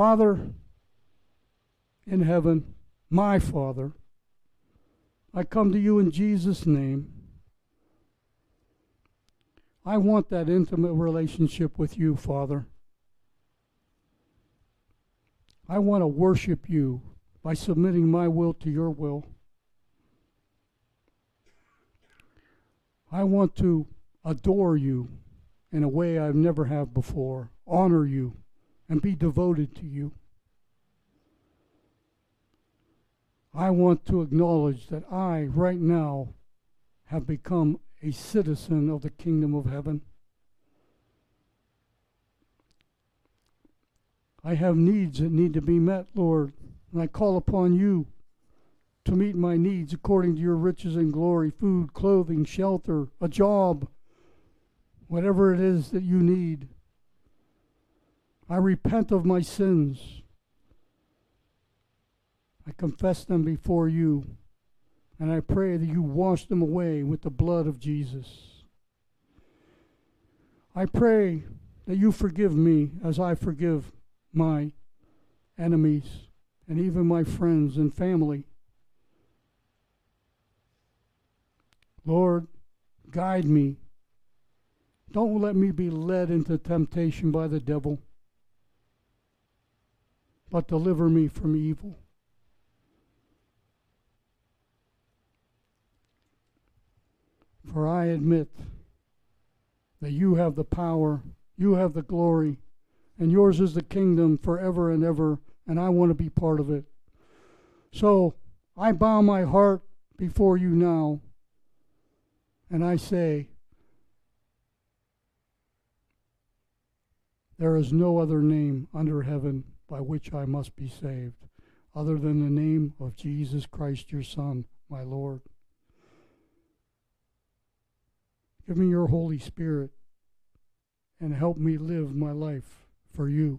Father in heaven, my Father, I come to you in Jesus' name. I want that intimate relationship with you, Father. I want to worship you by submitting my will to your will. I want to adore you in a way I've never have before, honor you, and be devoted to you. I want to acknowledge that I, right now, have become a citizen of the kingdom of heaven. I have needs that need to be met, Lord, and I call upon you to meet my needs according to your riches and glory food, clothing, shelter, a job, whatever it is that you need. I repent of my sins. I confess them before you, and I pray that you wash them away with the blood of Jesus. I pray that you forgive me as I forgive my enemies and even my friends and family. Lord, guide me. Don't let me be led into temptation by the devil, but deliver me from evil. For I admit that you have the power, you have the glory, and yours is the kingdom forever and ever, and I want to be part of it. So I bow my heart before you now, and I say, There is no other name under heaven by which I must be saved, other than the name of Jesus Christ, your Son, my Lord. Give me your Holy Spirit and help me live my life for you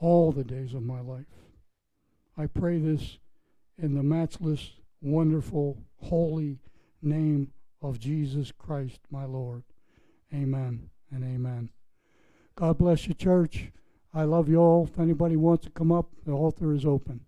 all the days of my life. I pray this in the matchless, wonderful, holy name of Jesus Christ, my Lord. Amen and amen. God bless you, church. I love you all. If anybody wants to come up, the altar is open.